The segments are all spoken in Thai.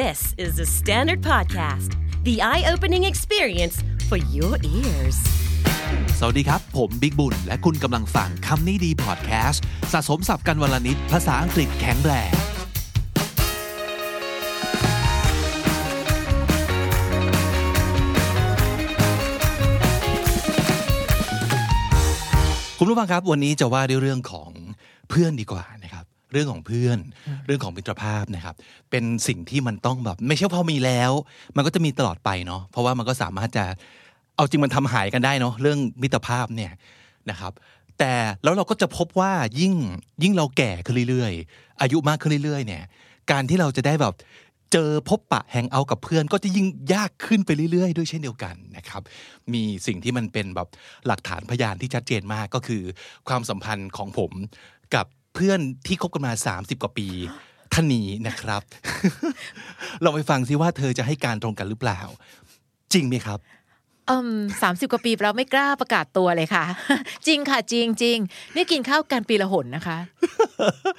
This is the Standard Podcast, the eye opening experience for your ears. สวัสดีครับ ผมบิ๊กบุญ และคุณกำลังฟังคำนี้ดีพอดแคสต์สะสมสับกันวลนิดภาษาอังกฤษแข็งแรง คุณผู้ฟังครับ วันนี้จะว่าด้วยเรื่องของเพื่อนดีกว่า เรื่องของเพื่อน เรื่องของมิตรภาพนะครับ เป็นสิ่งที่มันต้องแบบ ไม่ใช่พอมีแล้ว มันก็จะมีตลอดไปเนาะเพราะว่ามันก็สามารถจะเอาจริงมันทำหายกันได้เนาะเรื่องมิตรภาพเนี่ยนะครับ แต่แล้วเราก็จะพบว่ายิ่งยิ่งเราแก่ขึ้นเรื่อยๆ อายุมากขึ้นเรื่อยๆ เนี่ย การที่เราจะได้แบบเจอพบปะแฮงเอาท์กับเพื่อนก็จะยิ่งยากขึ้นไปเรื่อยๆ ด้วยเช่นเดียวกันนะครับ มีสิ่งที่มันเป็นแบบหลักฐานพยานที่ชัดเจนมากก็คือ ความสัมพันธ์ของผมกับ เพื่อนที่คบกันมา 30 กว่าปีท่านนี้นะครับ เราไปฟังซิว่าเธอจะให้การตรงกันหรือเปล่า จริงไหมครับ อืมสามสิบกว่าปีแล้วไม่กล้าประกาศตัวเลยค่ะ จริงค่ะ จริงจริงนี่กินข้าวกันปีละหนนะคะ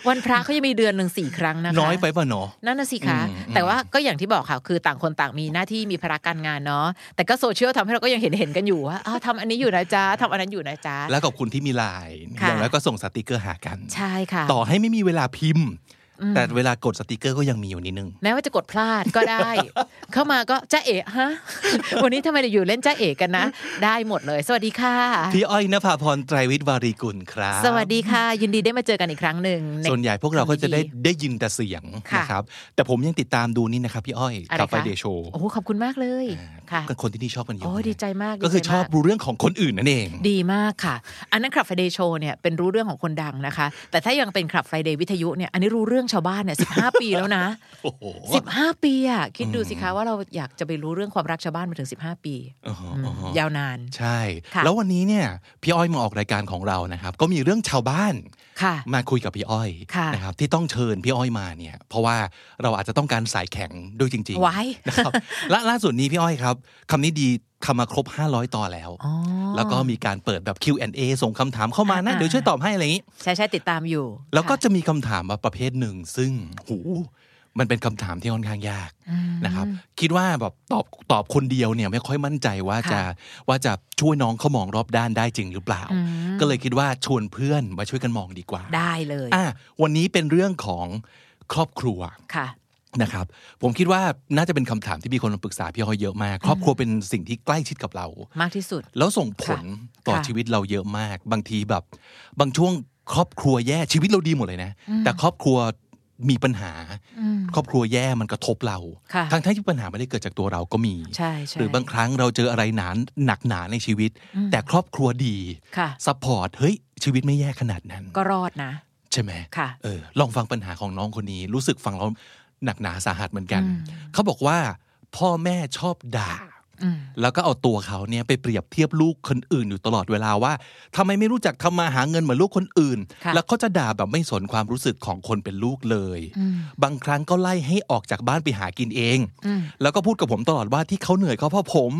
วันพระเขาจะมีเดือนหนึ่งสี่ครั้งนะคะน้อยไปป่ะเนาะนั่นน่ะสิคะอืมแต่ว่าก็อย่างที่บอกค่ะคือต่างคนต่างมีหน้าที่มีภาระการงานเนาะแต่ก็โซเชียลทำให้เราก็ยังเห็นเห็นๆกันอยู่ว่าอ้าวทำอันนี้อยู่นะจ๊ะทำอันนั้นอยู่นะจ๊ะแล้วกับคุณที่มีไลน์ค่ะอย่างแล้วก็ส่งสติกเกอร์หากัน ใช่ค่ะ ต่อให้ไม่มีเวลาพิมพ์ แต่เวลากดสติกเกอร์ก็ยังมีอยู่นิดนึง แม้ว่าจะกดพลาดก็ได้ เข้ามาก็จ้าเอ๋ฮะ วันนี้ทำไมเราอยู่เล่นจ้าเอ๋กันนะ ได้หมดเลย สวัสดีค่ะ พี่อ้อยนภาพรไตรวิทย์วารีกุลครับ สวัสดีค่ะ ยินดีได้มาเจอกันอีกครั้งหนึ่งในส่วนใหญ่พวกเราก็จะได้ได้ยินแต่เสียงค่ะนะครับ แต่ผมยังติดตามดูนี่นะครับพี่อ้อยอะไรกับไฟคะเดย์โชว์โอ้โหขอบคุณมากเลยค่ะกันคนที่นี่ชอบกันเยอะโอ้ดีใจมากก็คือดีใจชอบมากรู้เรื่องของคนอื่นนั่นเอง ดีมากค่ะ อันนั้นคลับไฟเดย์โชว์เนี่ยเป็นรู้เรื่องของคนดังนะคะ แต่ถ้ายังเป็นคลับไฟเดย์วิทยุเนี่ยอันนี้รู้เรื่องชาวบ้านเนี่ยสิบห้าปีแล้วนะโอ้โหสิบห้าปีอะคิดดูสิคะว่าเราอยากจะไปรู้เรื่องความรักชาวบ้านมาถึงสิบห้าปีอ๋ออืมอ๋อยาวนาน ใช่ค่ะแล้ววันนี้เนี่ยพี่อ้อยมาออกรายการของเรานะครับ ก็มีเรื่องชาวบ้านค่ะมาคุยกับพี่อ้อยค่ะนะครับที่ต้องเชิญพี่อ้อยมาเนี่ย เพราะว่าเราอาจจะต้องการสายแข็งด้วยจริงไว้ๆนะครับและล่าสุดนี้พี่อ้อยครับคำนี้ดี ทำมาครบ 500ตอนแล้วอ๋อแล้วก็มีการเปิดแบบ Q&A ส่งคำถามเข้ามานะอ่าเดี๋ยวช่วยตอบให้อะไรอย่างนี้ ใช่ใช่ติดตามอยู่ แล้วก็ค่จะมีคำถามมาประเภทหนึ่ง ซึ่งหูมันเป็นคำถามที่ค่อนข้างยากอืมนะครับ คิดว่าแบบตอบตอบคนเดียวเนี่ยไม่ค่อยมั่นใจว่าจะค่ะว่าจะช่วยน้องเขามองรอบด้านได้จริงหรือเปล่าอืมก็เลยคิดว่าชวนเพื่อนมาช่วยกันมองดีกว่า ได้เลยอะวันนี้เป็นเรื่องของครอบครัวค่ะ นะครับผมคิดว่าน่าจะเป็นคำถามที่มีคนมาปรึกษาพี่อ้อยเยอะมาก ครอบครัวเป็นสิ่งที่ใกล้ชิดกับเรา มากที่สุด แล้วส่งผลต่อค่ะชีวิตเราเยอะมาก บางทีแบบ บางช่วงครอบครัวแย่ชีวิตเราดีหมดเลยนะ แต่ครอบครัวมีปัญหาอืมครอบครัวแย่มันกระทบเราค่ะทั้งทั้งที่ปัญหาไม่ได้เกิดจากตัวเราก็มีใช่ใช่หรือบางครั้งเราเจออะไรหนักหนักหนาในชีวิต แต่ครอบครัวดีค่ะ support เฮ้ยชีวิตไม่แย่ขนาดนั้น ก็รอดนะ ใช่ไหมค่ะเออลองฟังปัญหาของน้องคนนี้รู้สึกฟังแล้ว หนักหนาสาหัสเหมือนกันอืมเขาบอกว่า พ่อแม่ชอบด่าอืม แล้วก็เอาตัวเขาเนี่ยไปเปรียบเทียบลูกคนอื่นอยู่ตลอดเวลาว่าทำไมไม่รู้จักทำมาหาเงินเหมือนลูกคนอื่นค่ะแล้วเขาจะด่าแบบไม่สนความรู้สึกของคนเป็นลูกเลยอืมบางครั้งก็ไล่ให้ออกจากบ้านไปหากินเองอืมแล้วก็พูดกับผมตลอดว่าที่เขาเหนื่อยก็เพราะผม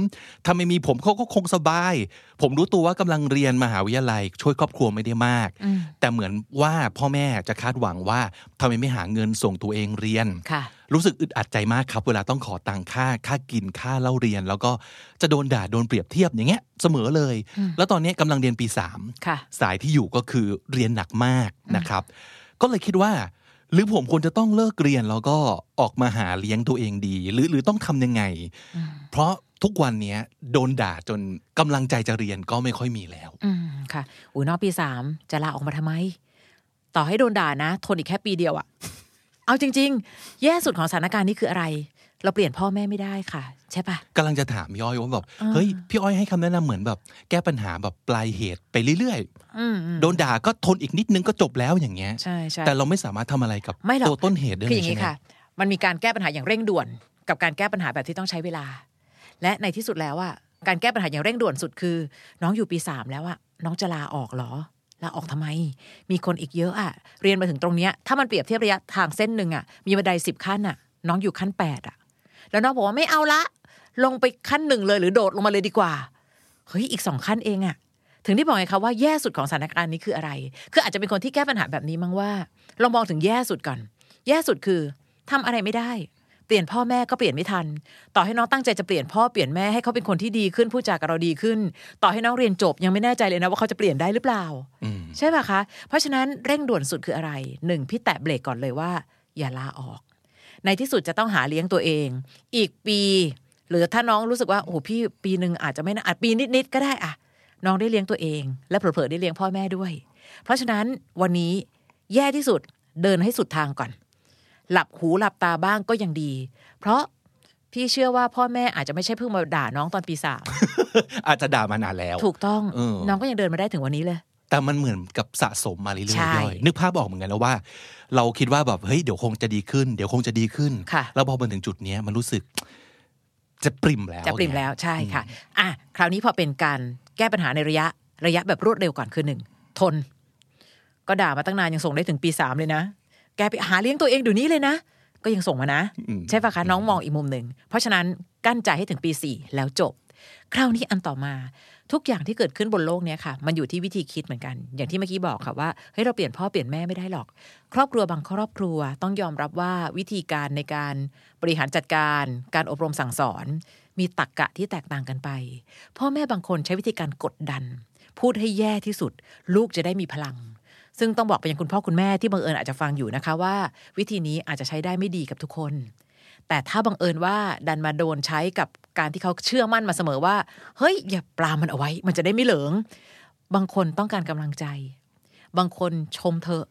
ถ้าไม่มีผมเขาก็คงสบาย ผมรู้ตัวว่ากำลังเรียนมหาวิทยาลัย ช่วยครอบครัวไม่ได้มากอืมแต่เหมือนว่าพ่อแม่จะคาดหวังว่าทำไมไม่หาเงินส่งตัวเองเรียนค่ะรู้สึกอึดอัดใจมากครับ เวลาต้องขอตังค่าค่ากินค่าเล่าเรียน แล้วก็จะโดนด่าโดนเปรียบเทียบอย่างเงี้ยเสมอเลย แล้วตอนนี้กำลังเรียนปีสามค่ะสายที่อยู่ก็คือเรียนหนักมากนะครับ ก็เลยคิดว่า หรือผมควรจะต้องเลิกเรียนแล้วก็ออกมาหาเลี้ยงตัวเองดี หรือหรือต้องทำยังไง เพราะทุกวันเนี้ยโดนด่าจนกำลังใจจะเรียนก็ไม่ค่อยมีแล้ว อืมค่ะอุ้ยนอกปีสามจะลาออกมาทำไม ต่อให้โดนด่านะ ทนอีกแค่ปีเดียวอะ เอาจริง ๆ แย่สุดของสถานการณ์นี้คืออะไร เราเปลี่ยนพ่อแม่ไม่ได้ค่ะ ใช่ปะกำลังจะถามพี่อ้อยว่าแบบเฮ้ยพี่อ้อยให้คำแนะนำเหมือนแบบ แก้ปัญหาแบบปลายเหตุไปเรื่อยอืมอืมๆโดนด่าก็ทนอีกนิดนึงก็จบแล้วอย่างเงี้ยใช่ใช่แต่เราไม่สามารถทำอะไรกับไม่หรอกตัวต้นเหตุได้คือเลอยย่างใช่นี้ไหมค่ะ มันมีการแก้ปัญหาอย่างเร่งด่วน กับการแก้ปัญหาแบบที่ต้องใช้เวลา และในที่สุดแล้วอะการแก้ปัญหาอย่างเร่งด่วนสุดคือ น้องอยู่ปีสามแล้วอะน้องจะลาออกเหรอ ลาออกทำไม มีคนอีกเยอะอะเรียนมาถึงตรงเนี้ยถ้ามันเปรียบเทียบระยะทางเส้นหนึ่งอะมีบันไดสิบขั้นอะน้องอยู่ขั้นแปดอะแล้วน้องบอกว่าไม่เอาละ ลงไปขั้นหนึ่งเลยหรือโดดลงมาเลยดีกว่าเฮ้ยอีกสองขั้นเองอะถึงที่บอกไงคะว่าแย่สุดของสถานการณ์นี้คืออะไร คืออาจจะเป็นคนที่แก้ปัญหาแบบนี้มั้งว่าลองมองถึงแย่สุดก่อน แย่สุดคือทำอะไรไม่ได้ เปลี่ยนพ่อแม่ก็เปลี่ยนไม่ทัน ต่อให้น้องตั้งใจจะเปลี่ยนพ่อเปลี่ยนแม่ให้เขาเป็นคนที่ดีขึ้นพูดจากับเราดีขึ้น ต่อให้น้องเรียนจบยังไม่แน่ใจเลยนะว่าเขาจะเปลี่ยนได้หรือเปล่าอืมใช่ป่ะคะ เพราะฉะนั้นเร่งด่วนสุดคืออะไรหนึ่งพี่แตะเบรกก่อนเลยว่า อย่าลาออก ในที่สุดจะต้องหาเลี้ยงตัวเอง อีกปี หรือถ้าน้องรู้สึกว่าโอ้โหพี่ปีหนึ่งอาจจะไม่นะอาจปีนิดๆก็ได้อะน้องได้เลี้ยงตัวเอง และเผลอๆได้เลี้ยงพ่อแม่ด้วย เพราะฉะนั้นวันนี้แย่ที่สุดเดินให้สุดทางก่อน หลับหูหลับตาบ้างก็ยังดี เพราะพี่เชื่อว่าพ่อแม่อาจจะไม่ใช่เพิ่งมาด่าน้องตอนปีสามอาจจะด่ามานานแล้ว ถูกต้องเออน้องก็ยังเดินมาได้ถึงวันนี้เลยแต่มันเหมือนกับสะสมมาเรื่อยๆใช่ย่อยนึกภาพออกเหมือนกันแล้วว่า เราคิดว่าแบบเฮ้ยเดี๋ยวคงจะดีขึ้น เดี๋ยวคงจะดีขึ้นค่ะแล้วพอมาถึงจุดเนี้ยมันรู้สึก จะปริ่มแล้ว จะปริ่มแล้วใช่ค่ะ อะคราวนี้พอเป็นการแก้ปัญหาในระยะระยะแบบรวดเร็วก่อนคือหนึ่งทน ก็ด่ามาตั้งนานยังส่งได้ถึงปีสามเลยนะ แกไปหาเลี้ยงตัวเองเดี๋ยวนี้เลยนะ ก็ยังส่งมานะอืมใช่ปะคะน้องมองอีกมุมหนึ่ง เพราะฉะนั้นกั้นใจให้ถึงปีสี่แล้วจบ คราวนี้อันต่อมาทุกอย่างที่เกิดขึ้นบนโลกเนี้ยค่ะ มันอยู่ที่วิธีคิดเหมือนกัน อย่างที่เมื่อกี้บอกค่ะว่าเฮ้ยเราเปลี่ยนพ่อเปลี่ยนแม่ไม่ได้หรอก ครอบครัวบางครอบครัวต้องยอมรับว่าวิธีการในการบริหารจัดการ การอบรมสั่งสอน มีตรกกะที่แตกต่างกันไป พ่อแม่บางคนใช้วิธีการกดดัน พูดให้แย่ที่สุด ลูกจะได้มีพลัง ซึ่งต้องบอกไปยังคุณพ่อคุณแม่ที่บังเอิญอาจจะฟังอยู่นะคะว่า วิธีนี้อาจจะใช้ได้ไม่ดีกับทุกคน แต่ถ้าบังเอิญว่าดันมาโดนใช้กับการที่เขาเชื่อมั่นมาเสมอว่า เฮ้ย อย่าปลามันเอาไว้ มันจะได้ไม่เหลิงบางคนต้องการกำลังใจ บางคนชมเธอะ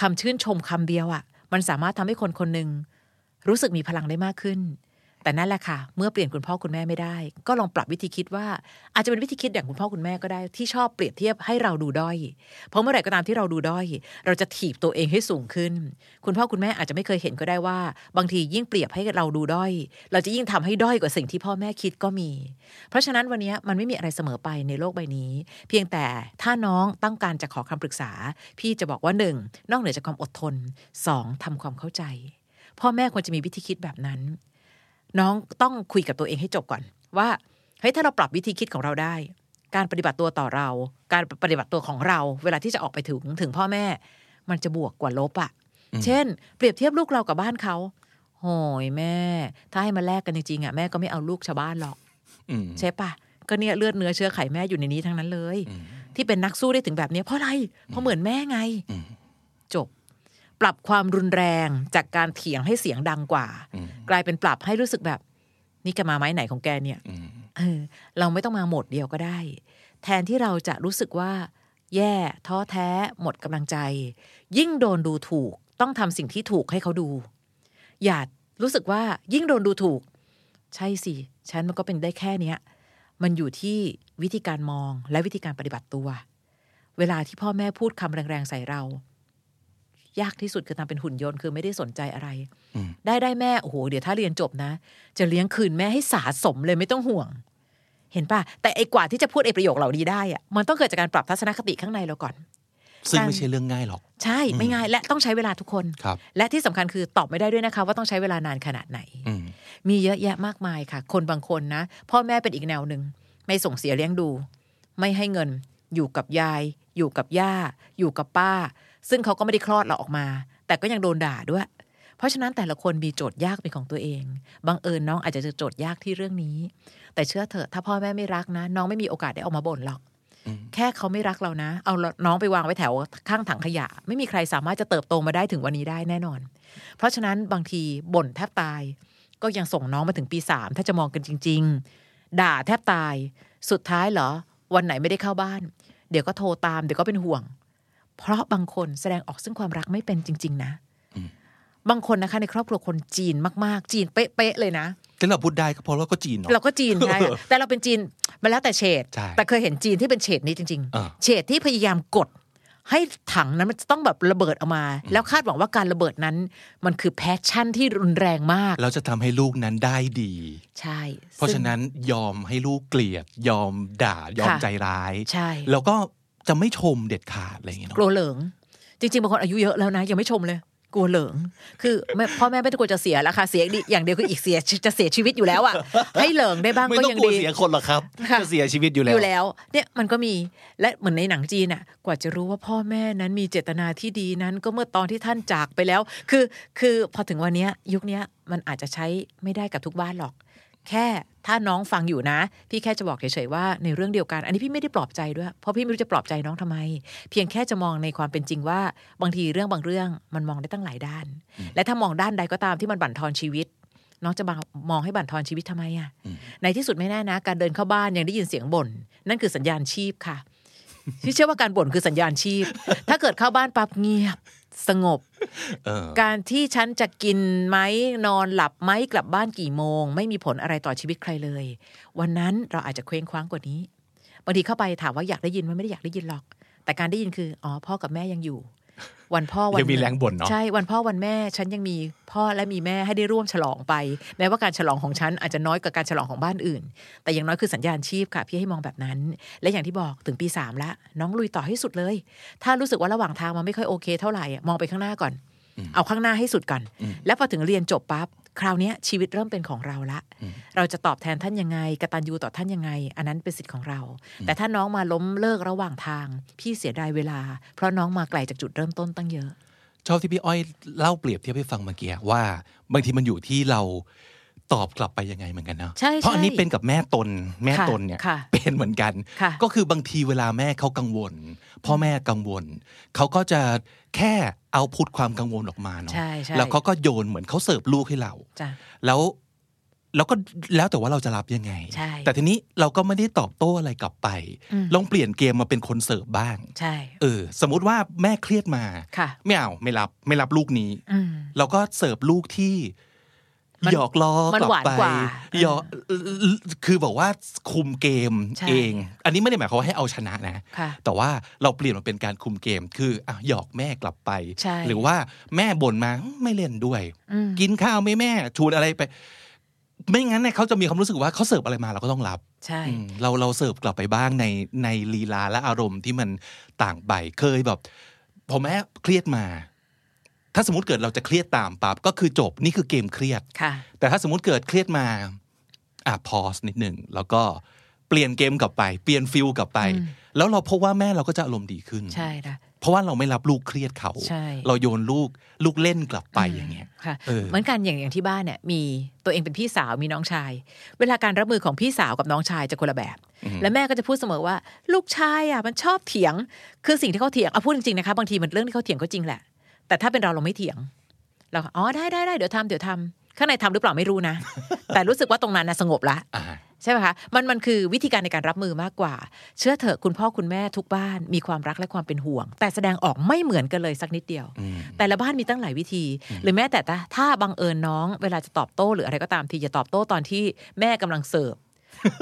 คำชื่นชมคำเดียวอะ่ะ มันสามารถทำให้คนคนหนึ่งรู้สึกมีพลังได้มากขึ้น แต่นั่นแหละค่ะ เมื่อเปลี่ยนคุณพ่อคุณแม่ไม่ได้ ก็ลองปรับวิธีคิดว่า อาจจะเป็นวิธีคิดอย่างคุณพ่อคุณแม่ก็ได้ ที่ชอบเปรียบเทียบให้เราดูด้อย เพราะเมื่อไหร่ก็ตามที่เราดูด้อย เราจะถีบตัวเองให้สูงขึ้น คุณพ่อคุณแม่อาจจะไม่เคยเห็นก็ได้ว่า บางทียิ่งเปรียบให้เราดูด้อย เราจะยิ่งทำให้ด้อยกว่าสิ่งที่พ่อแม่คิดก็มี เพราะฉะนั้นวันนี้มันไม่มีอะไรเสมอไปในโลกใบนี้ เพียงแต่ถ้าน้องต้องการจะขอคำปรึกษา พี่จะบอกว่าหนึ่งนอกเหนือจากความอดทนสองทำความเข้าใจ พ่อแม่ควรจะมีวิธีคิดแบบนั้น น้องต้องคุยกับตัวเองให้จบก่อน ว่าเฮ้ยถ้าเราปรับวิธีคิดของเราได้ การปฏิบัติตัวต่อเรา การปฏิบัติตัวของเรา เวลาที่จะออกไปถึงถึงพ่อแม่ มันจะบวกกว่าลบอะ่ะ เช่น เปรียบเทียบลูกเรากับบ้านเขาโหยแม่ ถ้าให้มาแลกกันจริงๆอะแม่ก็ไม่เอาลูกชาวบ้านหรอกอืมใช่ปะก็เนี่ยเลือดเนื้อเชื้อไขแม่อยู่ในนี้ทั้งนั้นเลยอืมที่เป็นนักสู้ได้ถึงแบบเนี้ยเพราะอะไรเพราะเหมือนแม่ไงอืมจบ ปรับความรุนแรงจากการเถียงให้เสียงดังกว่าอืมกลายเป็นปรับให้รู้สึกแบบ นี่แกมาไม้ไหนของแกเนี่ยอืมเออเราไม่ต้องมาโหมดเดียวก็ได้ แทนที่เราจะรู้สึกว่า แย่ท้อแท้ หมดกำลังใจ ยิ่งโดนดูถูก ต้องทำสิ่งที่ถูกให้เขาดู อย่ารู้สึกว่ายิ่งโดนดูถูก ใช่สิ ฉันมันก็เป็นได้แค่เนี้ยมันอยู่ที่วิธีการมองและวิธีการปฏิบัติตัว เวลาที่พ่อแม่พูดคำแรงๆใส่เรา ยากที่สุดคือทำเป็นหุ่นยนต์คือไม่ได้สนใจอะไรอืมได้ได้แม่โอ้โหเดี๋ยวถ้าเรียนจบนะ จะเลี้ยงคืนแม่ให้สาสมเลยไม่ต้องห่วง เห็นปะแต่ไอ้กว่าที่จะพูดไอ้ประโยคเหล่านี้ได้อะมันต้องเกิดจากการปรับทัศนคติข้างในเราก่อนซึ่งการไม่ใช่เรื่องง่ายหรอก ใช่ไม่ง่ายและต้องใช้เวลาทุกคนครับและที่สำคัญคือตอบไม่ได้ด้วยนะคะ ว่าต้องใช้เวลานานขนาดไหนอืมมีเยอะแยะมากมายค่ะ คนบางคนนะ พ่อแม่เป็นอีกแนวหนึ่งไม่ส่งเสียเลี้ยงดู ไม่ให้เงิน อยู่กับยาย อยู่กับย่า อยู่กับป้า ซึ่งเขาก็ไม่ได้คลอดเราออกมา แต่ก็ยังโดนด่าด้วย เพราะฉะนั้นแต่ละคนมีโจทย์ยากเป็นของตัวเองบังเอิญน้องอาจจะเจอโจทย์ยากที่เรื่องนี้ แต่เชื่อเถอะถ้าพ่อแม่ไม่รักนะ น้องไม่มีโอกาสได้ออกมาบ่นหรอกอืมแค่เขาไม่รักเรานะ เอาน้องไปวางไว้แถวข้างถังขยะ ไม่มีใครสามารถจะเติบโตมาได้ถึงวันนี้ได้แน่นอน เพราะฉะนั้นบางทีบ่นแทบตาย ก็ยังส่งน้องมาถึงปีสามถ้าจะมองกันจริง ๆ ด่าแทบตาย สุดท้ายเหรอ วันไหนไม่ได้เข้าบ้าน เดี๋ยวก็โทรตามเดี๋ยวก็เป็นห่วง เพราะบางคนแสดงออกซึ่งความรักไม่เป็นจริง ๆ นะอืมบางคนนะคะในครอบครัวคนจีนมากๆ จีนเป๊ะๆเลยนะที่เราพูดได้ก็เพราะเราก็จีนเนาะเราก็จีนใช่ค่ะแต่เราเป็นจีนมันแล้วแต่เฉดใช่แต่เคยเห็นจีนที่เป็นเฉดนี้จริงอ่าๆเฉดที่พยายามกด ให้ถังนั้นมันจะต้องแบบระเบิดออกมา แล้วคาดหวังว่าการระเบิดนั้น มันคือแพชชั่นที่รุนแรงมาก เราจะทำให้ลูกนั้นได้ดี ใช่ เพราะซึ่ฉะงนั้นยอมให้ลูกเกลียด ยอมด่ายอมค่ะใจร้ายใช่แล้วก็ จะไม่ชมเด็ดขาดอะไรอย่างเงี้ยกลัเนาะวเหลิง จริงๆบางคนอายุเยอะแล้วนะ ยังไม่ชมเลย กลัวเหลิง คือแม่พ่อแม่ไม่ต้องกลัวจะเสียแล้วค่ะเสียดีอย่างเดียวคืออีกเสียจะเสียชีวิตอยู่แล้วอะให้เหลิงได้บ้างไม่ก็ต้องยังกลัวดีเสียคนหรอกครับค่ะจะเสียชีวิตอยู่แล้อวยู่แล้ว เนี่ยมันก็มีและเหมือนในหนังจีนอะ กว่าจะรู้ว่าพ่อแม่นั้นมีเจตนาที่ดีนั้น ก็เมื่อตอนที่ท่านจากไปแล้ว คือคือพอถึงวันเนี้ยยุคเนี้ยมันอาจจะใช้ไม่ได้กับทุกบ้านหรอก แค่ถ้าน้องฟังอยู่นะ พี่แค่จะบอกเฉยๆว่าในเรื่องเดียวกัน อันนี้พี่ไม่ได้ปลอบใจด้วย เพราะพี่ไม่รู้จะปลอบใจน้องทำไม เพียงแค่จะมองในความเป็นจริงว่าบางทีเรื่องบางเรื่องมันมองได้ตั้งหลายด้าน และถ้ามองด้านใดก็ตามที่มันบั่นทอนชีวิต น้องจะมามองให้บั่นทอนชีวิตทำไมอะ ในที่สุดไม่แน่นะ การเดินเข้าบ้านยังได้ยินเสียงบ่นนั่นคือสัญญาณชีพค่ะที่เชื่อว่าการบ่นคือสัญญาณชีพ ถ้าเกิดเข้าบ้านปั๊บเงียบ สงบเออการที่ฉันจะกินไหมนอนหลับไหมกลับบ้านกี่โมง ไม่มีผลอะไรต่อชีวิตใครเลย วันนั้นเราอาจจะเคว้งคว้างกว่านี้บางทีเข้าไปถามว่าอยากได้ยินไหมันไม่ได้อยากได้ยินหรอก แต่การได้ยินคืออ๋อพ่อกับแม่ยังอยู่ วันพ่อวันยังมีแรงบ่นเนาะใช่วันพ่อวันแม่ ฉันยังมีพ่อและมีแม่ให้ได้ร่วมฉลองไป แม้ว่าการฉลองของฉันอาจจะน้อยกว่าการฉลองของบ้านอื่น แต่อย่างน้อยคือสัญญาณชีพค่ะ พี่ให้มองแบบนั้น และอย่างที่บอกถึงปีสามละน้องลุยต่อให้สุดเลย ถ้ารู้สึกว่าระหว่างทางมันไม่ค่อยโอเค เท่าไหร่อะมองไปข้างหน้าก่อน เอาข้างหน้าให้สุดก่อน แล้วพอถึงเรียนจบปั๊บ คราวเนี้ยชีวิตเริ่มเป็นของเราละ เราจะตอบแทนท่านยังไงกตัญญูต่อท่านยังไง อันนั้นเป็นสิทธิ์ของเรา แต่ถ้าน้องมาล้มเลิกระหว่างทาง พี่เสียดายเวลา เพราะน้องมาไกลจากจุดเริ่มต้นตั้งเยอะ ชอบที่พี่อ้อยเล่าเปรียบเทียบให้ฟังเมื่อกี้ว่า บางทีมันอยู่ที่เราตอบกลับไปยังไงเหมือนกันเนาะใช่เพราะอันนี้ใช่เป็นกับแม่ตน แม่ค่ะตนเนี่ยค่ะเป็นเหมือนกันค่ะก็คือบางทีเวลาแม่เขากังวล พ่อแม่กังวล เขาก็จะแค่เอาพุทความกังวลออกมาเนาะใช่ใช่แล้วเขาก็โยนเหมือนเขาเสิร์ฟลูกให้เราจ้ะแล้วแล้วก็แล้วแต่ว่าเราจะรับยังไงใช่แต่ทีนี้เราก็ไม่ได้ตอบโต้อะไรกลับไปอืมลองเปลี่ยนเกมมาเป็นคนเสิร์ฟบ้างใช่เออ สมมุติว่าแม่เครียดมาค่ะไม่เอาไม่รับไม่รับลูกนี้อืมเราก็เสิร์ฟลูกที่มัน หยอกล้อมันกลับหวานไปกว่าหยอกคือบอกว่าคุมเกมใช่เอง อันนี้ไม่ได้หมายความว่าให้เอาชนะนะค่ะแต่ว่าเราเปลี่ยนมาเป็นการคุมเกม คืออะหยอกแม่กลับไปใช่หรือว่าแม่บ่นมาไม่เล่นด้วยอืมกินข้าวไหมแม่ชวนอะไรไป ไม่งั้นเนี่ยเขาจะมีความรู้สึกว่าเขาเสิร์ฟอะไรมาเราก็ต้องรับใช่อืมเราเราเสิร์ฟกลับไปบ้างในในลีลาและอารมณ์ที่มันต่างไปเคยแบบพอแม่เครียดมา ถ้าสมมติเกิดเราจะเครียดตามปั๊บก็คือจบนี่คือเกมเครียดค่ะแต่ถ้าสมมติเกิดเครียดมาอะพอสนิดหนึ่งแล้วก็เปลี่ยนเกมกลับไป เปลี่ยนฟิลกลับไปอืมแล้วเราพบว่าแม่เราก็จะอารมณ์ดีขึ้นใช่นะเพราะว่าเราไม่รับลูกเครียดเขาใช่เราโยนลูกลูกเล่นกลับไปอย่างเงี้ยค่ะเออเหมือนกันอย่างอย่างที่บ้านเนี่ยมีตัวเองเป็นพี่สาวมีน้องชาย เวลาการรับมือของพี่สาวกับน้องชายจะคนละแบบ และแม่ก็จะพูดเสมอว่า ลูกชายอะมันชอบเถียง คือสิ่งที่เขาเถียงเอาพูดจริงๆนะคะบางทีมันเรื่องที่เขาเถียงก็จริงแหละ แต่ถ้าเป็นเราเราไม่เถียง เราก็อ๋อได้ได้ได้เดี๋ยวทำเดี๋ยวทำข้างในทำหรือเปล่าไม่รู้นะ แต่รู้สึกว่าตรงนั้นนะสงบละอ่าใช่ไหมคะมันมันคือวิธีการในการรับมือมากกว่า เชื่อเถอะคุณพ่อคุณแม่ทุกบ้านมีความรักและความเป็นห่วง แต่แสดงออกไม่เหมือนกันเลยสักนิดเดียวอืมแต่ละบ้านมีตั้งหลายวิธี หรือแม้แต่ถ้าถ้าบังเอิญน้อง เวลาจะตอบโต้หรืออะไรก็ตามทีอย่าตอบโต้ตอนที่แม่กำลังเสิร์ฟ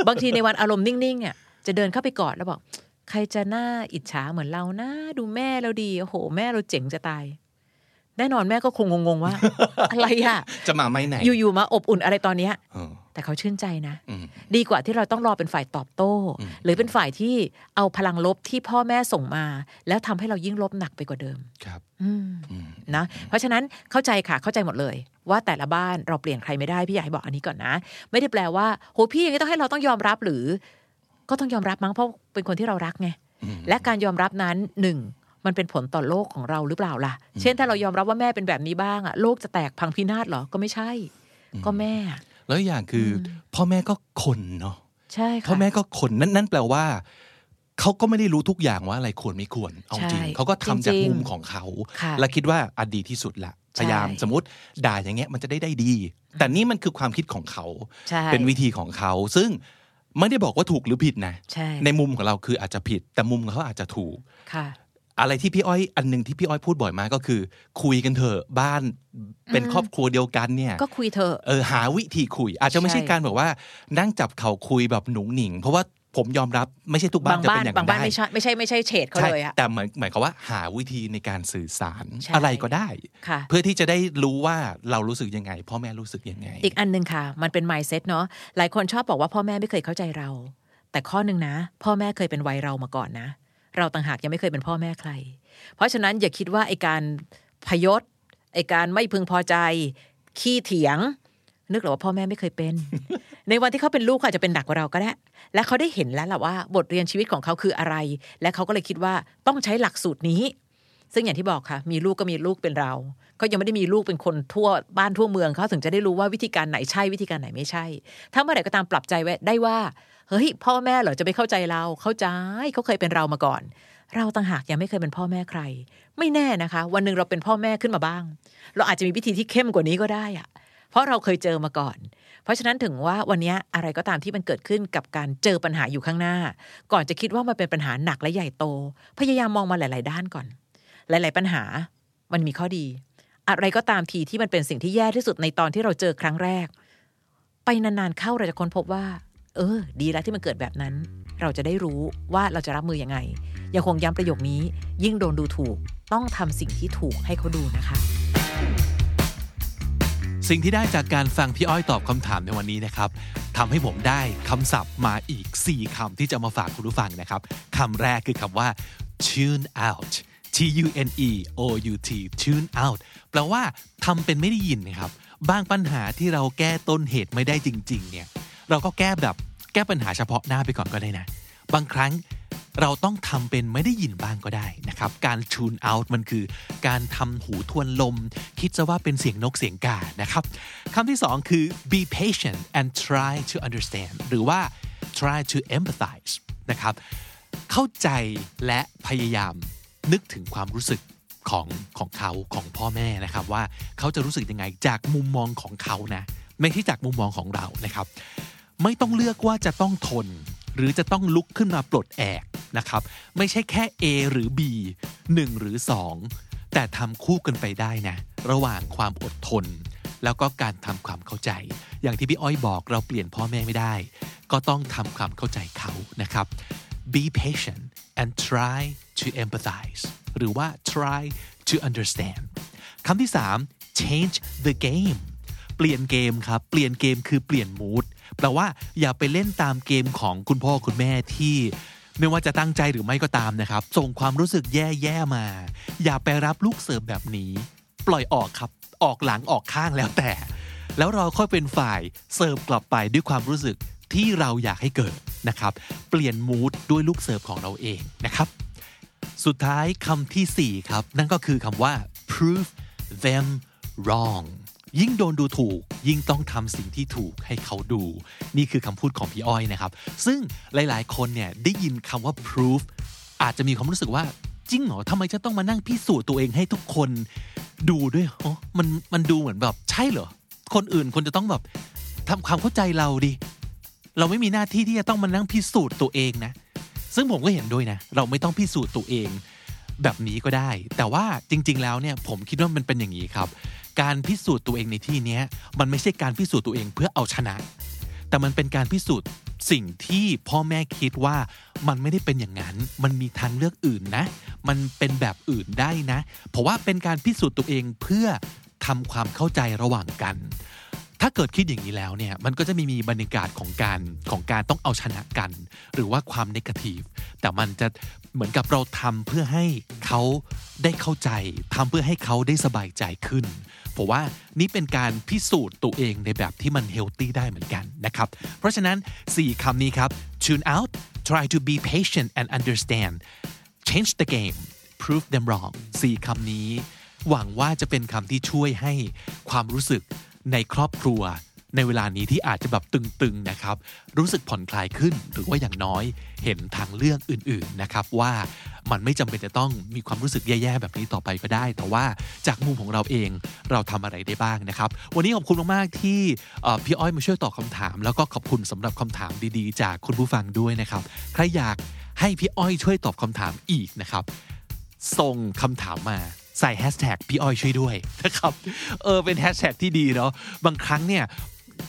บางทีในวันอารมณ์นิ่งๆอะจะเดินเข้าไปกอดแล้วบอก ใครจะหน้าอิจฉาเหมือนเรานะดูแม่เราดีโอ้โห แม่เราเจ๋งจะตาย แน่นอนแม่ก็คงงงๆว่า อะไรอะจะมาไม่ไหน อยู่ๆมาอบอุ่นอะไรตอนเนี้ยเออแต่เขาชื่นใจนะอืมดีกว่าที่เราต้องรอเป็นฝ่ายตอบโต้อืมหรือเป็นฝ่ายที่เอาพลังลบที่พ่อแม่ส่งมา แล้วทำให้เรายิ่งลบหนักไปกว่าเดิมครับอืมอืมนะเพราะฉะนั้นเข้าใจค่ะเข้าใจหมดเลย ว่าแต่ละบ้านเราเปลี่ยนใครไม่ได้พี่อยากให้บอกอันนี้ก่อนนะ ไม่ได้แปลว่าโหพี่อย่างนี้ต้องให้เราต้องยอมรับหรือ ก็ต้องยอมรับมั้งเพราะเป็นคนที่เรารักไงอืมและการยอมรับนั้นหนึ่ง มันเป็นผลต่อโลกของเราหรือเปล่าล่ะ เช่นถ้าเรายอมรับว่าแม่เป็นแบบนี้บ้างอะโลกจะแตกพังพินาศเหรอ ก็ไม่ใช่ ก็แม่อะแล้วอีกอย่างคืออพ่อแม่ก็คนเนาะใช่ค่ะพ่อแม่ก็คนนั่นนั่นแปลว่าเขาก็ไม่ได้รู้ทุกอย่างว่าอะไรควรไม่ควร เอาจริงใช่เขาก็ทำจากจริงๆมุมของเขาค่ะและคิดว่าอะดีที่สุดละใช่พยายามสมมติด่าอย่างเงี้ยมันจะได้ได้ดี แต่นี่มันคือความคิดของเขาใช่เป็นวิธีของเขา ซึ่งไม่ได้บอกว่าถูกหรือผิดนะใช่ในมุมของเราคืออาจจะผิด แต่มุมของเขาอาจจะถูกค่ะ อะไรที่พี่อ้อยอันหนึ่งที่พี่อ้อยพูดบ่อยมากก็คือ คุยกันเถอะบ้านเป็นอืมครอบครัวเดียวกันเนี่ยก็คุยเถอะเออหาวิธีคุย อาจจะไม่ใช่ใช่การแบบว่า นั่งจับเข่าคุยแบบหนุ่งหนิง เพราะว่าผมยอมรับไม่ใช่ทุกบ้าบานงจะบ้าเป็นนอย่างบางบ้านได้ไม่ใช่ไม่ใช่ไม่ใช่เฉดเขาใช่เลยอะแต่เหมือนหมายความว่าหาวิธีในการสื่อสารใช่อะไรก็ได้ค่ะเพื่อที่จะได้รู้ว่าเรารู้สึกยังไง พ่อแม่รู้สึกยังไง อีกอันหนึ่งค่ะ มันเป็น mindset เนาะหลายคนชอบบอกว่าพ่อแม่ไม่เคยเข้าใจเรา แต่ข้อหนึ่งนะ พ่อแม่เคยเป็นวัยเรามาก่อนนะ เราต่างหากยังไม่เคยเป็นพ่อแม่ใคร เพราะฉะนั้นอย่าคิดว่าไอการพยศไอการไม่พึงพอใจ ขี้เถียง นึกหรอว่าพ่อแม่ไม่เคยเป็น ในวันที่เขาเป็นลูกเขาอาจจะเป็นหนักกว่าเราก็ได้ และเขาได้เห็นแล้วล่ะว่า บทเรียนชีวิตของเขาคืออะไร และเขาก็เลยคิดว่าต้องใช้หลักสูตรนี้ ซึ่งอย่างที่บอกค่ะ มีลูกก็มีลูกเป็นเราเขายังไม่ได้มีลูกเป็นคนทั่วบ้านทั่วเมืองเขาถึงจะได้รู้ว่าวิธีการไหนใช่วิธีการไหนไม่ใช่ ถ้าเมื่อไหร่ก็ตามปรับใจไว้ได้ว่า เฮ้ย พ่อแม่เหรอจะไม่เข้าใจเราเข้าใจเขาเคยเป็นเรามาก่อน เราต่างหากยังไม่เคยเป็นพ่อแม่ใคร ไม่แน่นะคะ วันหนึ่งเราเป็นพ่อแม่ขึ้นมาบ้าง เราอาจจะมีวิธีที่เข้มกว่านี้ก็ได้อะเพราะเราเคยเจอมาก่อน เพราะฉะนั้นถึงว่าวันนี้อะไรก็ตามที่มันเกิดขึ้นกับการเจอปัญหาอยู่ข้างหน้า ก่อนจะคิดว่ามันเป็นปัญหาหนักและใหญ่โต พยายามมองมาหลาย ๆ ด้านก่อน หลาย ๆ ปัญหามันมีข้อดี อะไรก็ตามทีที่มันเป็นสิ่งที่แย่ที่สุดในตอนที่เราเจอครั้งแรก ไปนาน ๆ เข้าเราจะค้นพบว่า เออ ดีแล้วที่มันเกิดแบบนั้น เราจะได้รู้ว่าเราจะรับมือยังไง ยังคงย้ำประโยคนี้ ยิ่งโดนดูถูก ต้องทำสิ่งที่ถูกให้เขาดูนะคะ สิ่งที่ได้จากการฟังพี่อ้อยตอบคำถามในวันนี้นะครับทำให้ผมได้คำศัพท์มาอีก 4คำที่จะมาฝากคุณผู้ฟังนะครับคำแรกคือคำว่า tune out T U N E O U T tune out แปลว่าทำเป็นไม่ได้ยินนะครับ บางปัญหาที่เราแก้ต้นเหตุไม่ได้จริง ๆ เนี่ย เราก็แก้แบบแก้ปัญหาเฉพาะหน้าไปก่อนก็ได้นะ บางครั้งเราต้องทำเป็นไม่ได้ยินบ้างก็ได้นะครับ การ tune out มันคือ การทำหูทวนลม คิดซะว่าเป็นเสียงนกเสียงกานะครับคำที่สองคือ be patient and try to understand หรือว่า try to empathize นะครับ เข้าใจและพยายามนึกถึงความรู้สึกของของเขาของพ่อแม่นะครับ ว่าเขาจะรู้สึกยังไงจากมุมมองของเขานะ ไม่ใช่จากมุมมองของเรานะครับ ไม่ต้องเลือกว่าจะต้องทน หรือจะต้องลุกขึ้นมาปลดแอกนะครับ ไม่ใช่แค่ A หรือ B 1 หรือ 2 แต่ทำคู่กันไปได้นะ ระหว่างความอดทน แล้วก็การทำความเข้าใจ อย่างที่พี่อ้อยบอกเราเปลี่ยนพ่อแม่ไม่ได้ ก็ต้องทำความเข้าใจเขานะครับ be patient and try to empathize หรือว่า try to understand คำที่ 3 change the game เปลี่ยนเกมครับ เปลี่ยนเกมคือเปลี่ยนมูด แปลว่าอย่าไปเล่นตามเกมของคุณพ่อคุณแม่ที่ไม่ว่าจะตั้งใจหรือไม่ก็ตามนะครับ ส่งความรู้สึกแย่ๆมา อย่าไปรับลูกเสิร์ฟแบบนี้ ปล่อยออกครับ ออกหลังออกข้างแล้วแต่ แล้วเราค่อยเป็นฝ่ายเสิร์ฟกลับไปด้วยความรู้สึกที่เราอยากให้เกิดนะครับ เปลี่ยนมูดด้วยลูกเสิร์ฟของเราเองนะครับ สุดท้ายคำที่ 4 ครับ นั่นก็คือคำว่า prove them wrong ยิ่งโดนดูถูก ยิ่งต้องทำสิ่งที่ถูกให้เขาดู นี่คือคำพูดของพี่อ้อยนะครับ ซึ่งหลายๆ คนเนี่ยได้ยินคำว่า prove อาจจะมีความรู้สึกว่าจริงเหรอทำไมจะต้องมานั่งพิสูจน์ตัวเองให้ทุกคนดูด้วยอ๋อมันมันดูเหมือนแบบใช่เหรอ คนอื่นคนจะต้องแบบทำความเข้าใจเราดิ เราไม่มีหน้าที่ที่จะต้องมานั่งพิสูจน์ตัวเองนะ ซึ่งผมก็เห็นด้วยนะ เราไม่ต้องพิสูจน์ตัวเองแบบนี้ก็ได้ แต่ว่าจริง ๆ แล้วเนี่ยผมคิดว่ามันเป็นอย่างนี้ครับ การพิสูจน์ตัวเองในที่นี้มันไม่ใช่การพิสูจน์ตัวเองเพื่อเอาชนะ แต่มันเป็นการพิสูจน์สิ่งที่พ่อแม่คิดว่ามันไม่ได้เป็นอย่างนั้น มันมีทางเลือกอื่นนะ มันเป็นแบบอื่นได้นะ เพราะว่าเป็นการพิสูจน์ตัวเองเพื่อทำความเข้าใจระหว่างกัน ถ้าเกิดคิดอย่างนี้แล้วเนี่ย มันก็จะมีมีบรรยากาศของการของการต้องเอาชนะกัน หรือว่าความนกาทีฟ แต่มันจะ เหมือนกับเราทำเพื่อให้เขาได้เข้าใจทำเพื่อให้เขาได้สบายใจขึ้นผมว่านี่เป็นการพิสูจน์ตัวเองในแบบที่มันเฮลตี้ได้เหมือนกันนะครับ เพราะฉะนั้น 4 คำนี้ครับ tune out try to be patient and understand change the game prove them wrong 4 คำนี้ หวังว่าจะเป็นคำที่ช่วยให้ความรู้สึกในครอบครัว ในเวลานี้ที่อาจจะแบบตึงๆนะครับ รู้สึกผ่อนคลายขึ้น หรือว่าอย่างน้อยเห็นทางเลือกอื่นๆนะครับ ว่ามันไม่จำเป็นจะต้องมีความรู้สึกแย่ๆแบบนี้ต่อไปก็ได้ แต่ว่าจากมุมของเราเองเราทำอะไรได้บ้างนะครับ วันนี้ขอบคุณมากๆที่พี่อ้อยมาช่วยตอบคำถาม แล้วก็ขอบคุณสำหรับคำถามดีๆ จากคุณผู้ฟังด้วยนะครับ ใครอยากให้พี่อ้อยช่วยตอบคำถามอีกนะครับส่งคำถามมาใส่แฮชแท็กพี่อ้อยช่วยด้วยนะครับ เออเป็นแฮชแท็กที่ดีเนาะบางครั้งเนี่ย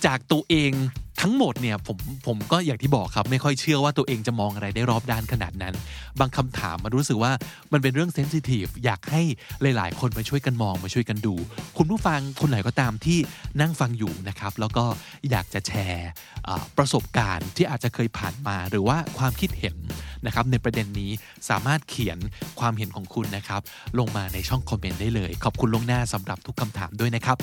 จากตัวเองทั้งหมดเนี่ยผมผมก็อย่างที่บอกครับ ไม่ค่อยเชื่อว่าตัวเองจะมองอะไรได้รอบด้านขนาดนั้น บางคำถามมันรู้สึกว่ามันเป็นเรื่องเซนซิทีฟอยากให้หลาย ๆ คนมาช่วยกันมองมาช่วยกันดู คุณผู้ฟังคนไหนก็ตามที่นั่งฟังอยู่นะครับ แล้วก็อยากจะแชร์ประสบการณ์ที่อาจจะเคยผ่านมาหรือว่าความคิดเห็นนะครับในประเด็นนี้สามารถเขียนความเห็นของคุณนะครับ ลงมาในช่องคอมเมนต์ได้เลย ขอบคุณล่วงหน้าสำหรับทุกคำถามด้วยนะครับ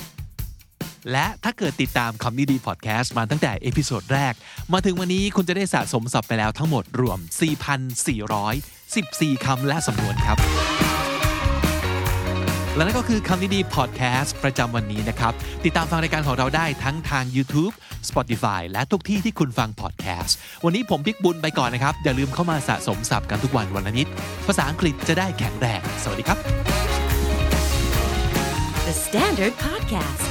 และถ้าเกิดติดตามคำนี้ดีพอดแคสต์มาตั้งแต่ episode แรก มาถึงวันนี้คุณจะได้สะสมศัพท์ไปแล้วทั้งหมดรวม 4,414 คำและสำนวนครับ และนั่นก็คือคำนี้ดีพอดแคสต์ประจำวันนี้นะครับ ติดตามฟังรายการของเราได้ทั้งทาง YouTube Spotify และทุกที่ที่คุณฟังพอดแคสต์ วันนี้ผมพิกบุญไปก่อนนะครับ อย่าลืมเข้ามาสะสมศัพท์กันทุกวันวันละนิด ภาษาอังกฤษจะได้แข็งแรง สวัสดีครับ The Standard Podcast,